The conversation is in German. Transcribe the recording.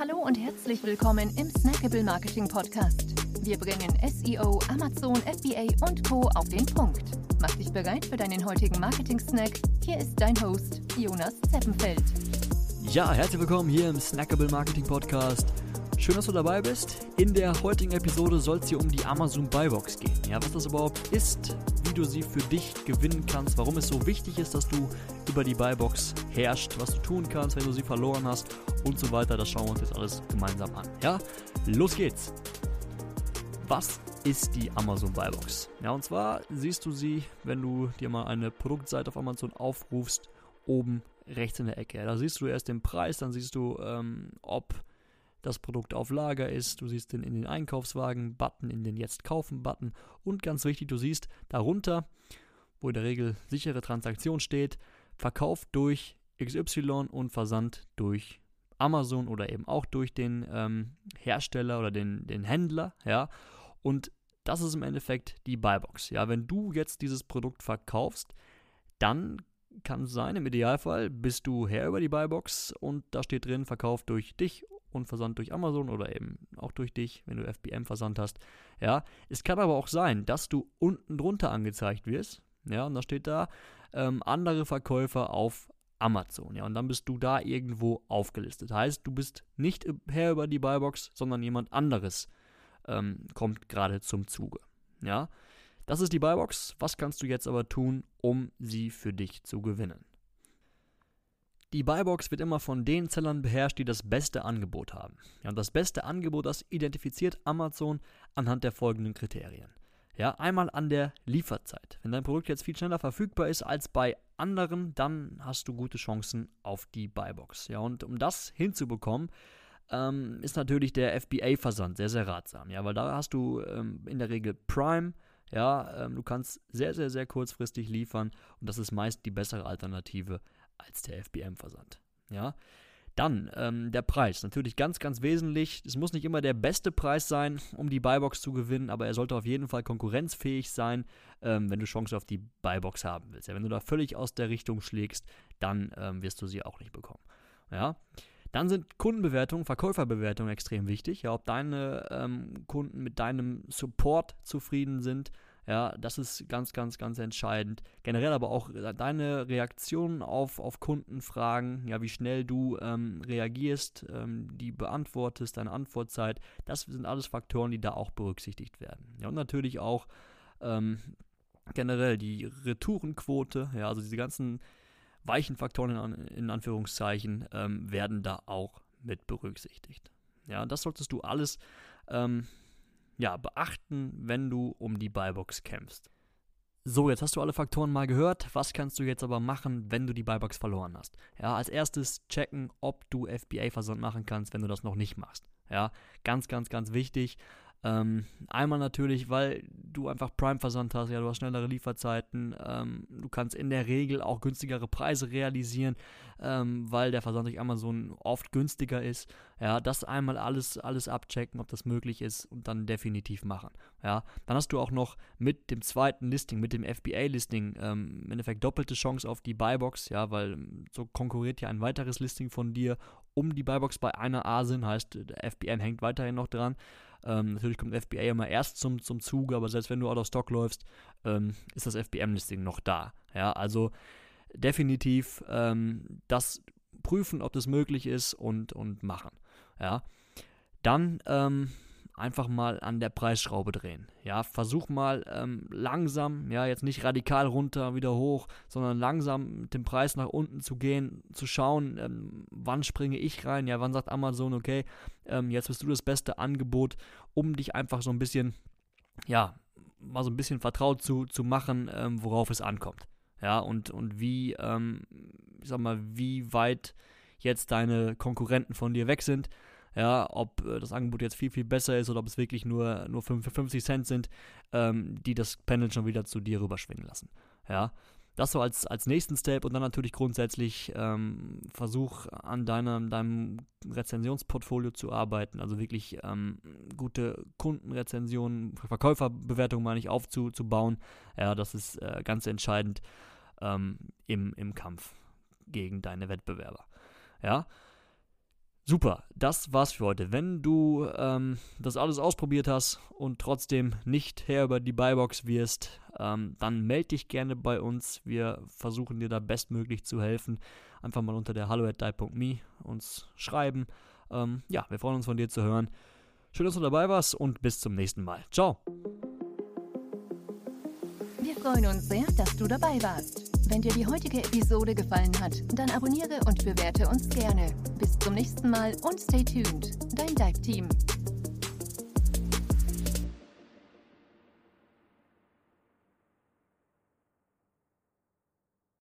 Hallo und herzlich willkommen im Snackable Marketing Podcast. Wir bringen SEO, Amazon, FBA und Co. auf den Punkt. Mach dich bereit für deinen heutigen Marketing-Snack. Hier ist dein Host, Jonas Zeppenfeld. Ja, herzlich willkommen hier im Snackable Marketing Podcast. Schön, dass du dabei bist. In der heutigen Episode soll es hier um die Amazon Buybox gehen. Ja, was das überhaupt ist, wie du sie für dich gewinnen kannst, warum es so wichtig ist, dass du über die Buybox herrscht, was du tun kannst, wenn du sie verloren hast und so weiter. Das schauen wir uns jetzt alles gemeinsam an. Ja, los geht's. Was ist die Amazon Buybox? Ja, und zwar siehst du sie, wenn du dir mal eine Produktseite auf Amazon aufrufst, oben rechts in der Ecke. Da siehst du erst den Preis, dann siehst du, ähm, ob das Produkt auf Lager ist. Du siehst den in den Einkaufswagen-Button, in den Jetzt kaufen-Button und ganz wichtig, du siehst darunter, wo in der Regel sichere Transaktion steht, verkauft durch XY und Versand durch Amazon oder eben auch durch den ähm, Hersteller oder den, den Händler, ja. Und das ist im Endeffekt die Buybox. Ja, wenn du jetzt dieses Produkt verkaufst, dann kann es sein, im Idealfall bist du Herr über die Buybox und da steht drin, verkauft durch dich und Versand durch Amazon oder eben auch durch dich, wenn du FBM versandt hast. Ja, es kann aber auch sein, dass du unten drunter angezeigt wirst. Ja, und da steht da ähm, andere Verkäufer auf Amazon. Ja, und dann bist du da irgendwo aufgelistet. Heißt, du bist nicht Herr über die Buybox, sondern jemand anderes ähm, kommt gerade zum Zuge. Ja, das ist die Buybox. Was kannst du jetzt aber tun, um sie für dich zu gewinnen? Die Buybox wird immer von den Sellern beherrscht, die das beste Angebot haben. Ja, und das beste Angebot, das identifiziert Amazon anhand der folgenden Kriterien. Ja, einmal an der Lieferzeit. Wenn dein Produkt jetzt viel schneller verfügbar ist als bei anderen, dann hast du gute Chancen auf die Buybox. Ja, und um das hinzubekommen, ähm, ist natürlich der FBA-Versand sehr, sehr ratsam. Ja, weil da hast du ähm, in der Regel Prime. Ja, ähm, du kannst sehr, sehr, sehr kurzfristig liefern und das ist meist die bessere Alternative als der FBM-Versand. Ja. Dann ähm, der Preis. Natürlich ganz, ganz wesentlich. Es muss nicht immer der beste Preis sein, um die Buybox zu gewinnen, aber er sollte auf jeden Fall konkurrenzfähig sein, ähm, wenn du Chance auf die Buybox haben willst. Ja, wenn du da völlig aus der Richtung schlägst, dann ähm, wirst du sie auch nicht bekommen. Ja. Dann sind Kundenbewertungen, Verkäuferbewertungen extrem wichtig. Ja, ob deine ähm, Kunden mit deinem Support zufrieden sind, ja, das ist ganz, ganz, ganz entscheidend. Generell aber auch äh, deine Reaktion auf, auf Kundenfragen, ja, wie schnell du ähm, reagierst, ähm, die beantwortest, deine Antwortzeit, das sind alles Faktoren, die da auch berücksichtigt werden. Ja, und natürlich auch ähm, generell die Retourenquote, ja, also diese ganzen weichen Faktoren in, in Anführungszeichen ähm, werden da auch mit berücksichtigt. Ja, das solltest du alles ähm, ja, beachten, wenn du um die Buybox kämpfst. So, jetzt hast du alle Faktoren mal gehört. Was kannst du jetzt aber machen, wenn du die Buybox verloren hast? Ja, als erstes checken, ob du FBA-Versand machen kannst, wenn du das noch nicht machst. Ja, ganz, ganz, ganz wichtig. Ähm, einmal natürlich, weil du einfach Prime-Versand hast, ja, du hast schnellere Lieferzeiten, ähm, du kannst in der Regel auch günstigere Preise realisieren, ähm, weil der Versand durch Amazon oft günstiger ist. Ja, das einmal alles, alles abchecken, ob das möglich ist und dann definitiv machen. Ja, dann hast du auch noch mit dem zweiten Listing, mit dem FBA-Listing, ähm, im Endeffekt doppelte Chance auf die Buybox, ja, weil ähm, so konkurriert ja ein weiteres Listing von dir um die Buybox bei einer ASIN, heißt, der FBM hängt weiterhin noch dran. Ähm, natürlich kommt FBA immer erst zum, zum Zuge, aber selbst wenn du out of stock läufst, ähm, ist das FBM-Listing noch da. Ja, also definitiv ähm, das prüfen, ob das möglich ist und, und machen. Ja, dann ähm, einfach mal an der Preisschraube drehen. Ja, versuch mal ähm, langsam, ja, jetzt nicht radikal runter, wieder hoch, sondern langsam mit dem Preis nach unten zu gehen, zu schauen, ähm, wann springe ich rein, ja, wann sagt Amazon, okay, ähm, jetzt bist du das beste Angebot, um dich einfach so ein bisschen, ja, mal so ein bisschen vertraut zu, zu machen, ähm, worauf es ankommt. Ja, und, und wie, ähm, ich sag mal, wie weit jetzt deine Konkurrenten von dir weg sind ja, ob äh, das Angebot jetzt viel, viel besser ist oder ob es wirklich nur, nur 50 Cent sind, ähm, die das Panel schon wieder zu dir rüberschwingen lassen. Ja, das so als, als nächsten Step und dann natürlich grundsätzlich ähm, Versuch an deinem, deinem Rezensionsportfolio zu arbeiten, also wirklich ähm, gute Kundenrezensionen, Verkäuferbewertungen meine ich aufzubauen. Ja, das ist äh, ganz entscheidend ähm, im, im Kampf gegen deine Wettbewerber. Ja, Super, das war's für heute. Wenn du ähm, das alles ausprobiert hast und trotzdem nicht Herr über die Buybox wirst, ähm, dann melde dich gerne bei uns. Wir versuchen dir da bestmöglich zu helfen. Einfach mal unter der hallo@die.me uns schreiben. Ähm, ja, wir freuen uns von dir zu hören. Schön, dass du dabei warst und bis zum nächsten Mal. Ciao. Wir freuen uns sehr, dass du dabei warst. Wenn dir die heutige Episode gefallen hat, dann abonniere und bewerte uns gerne. Bis zum nächsten Mal und stay tuned. Dein Dive Team.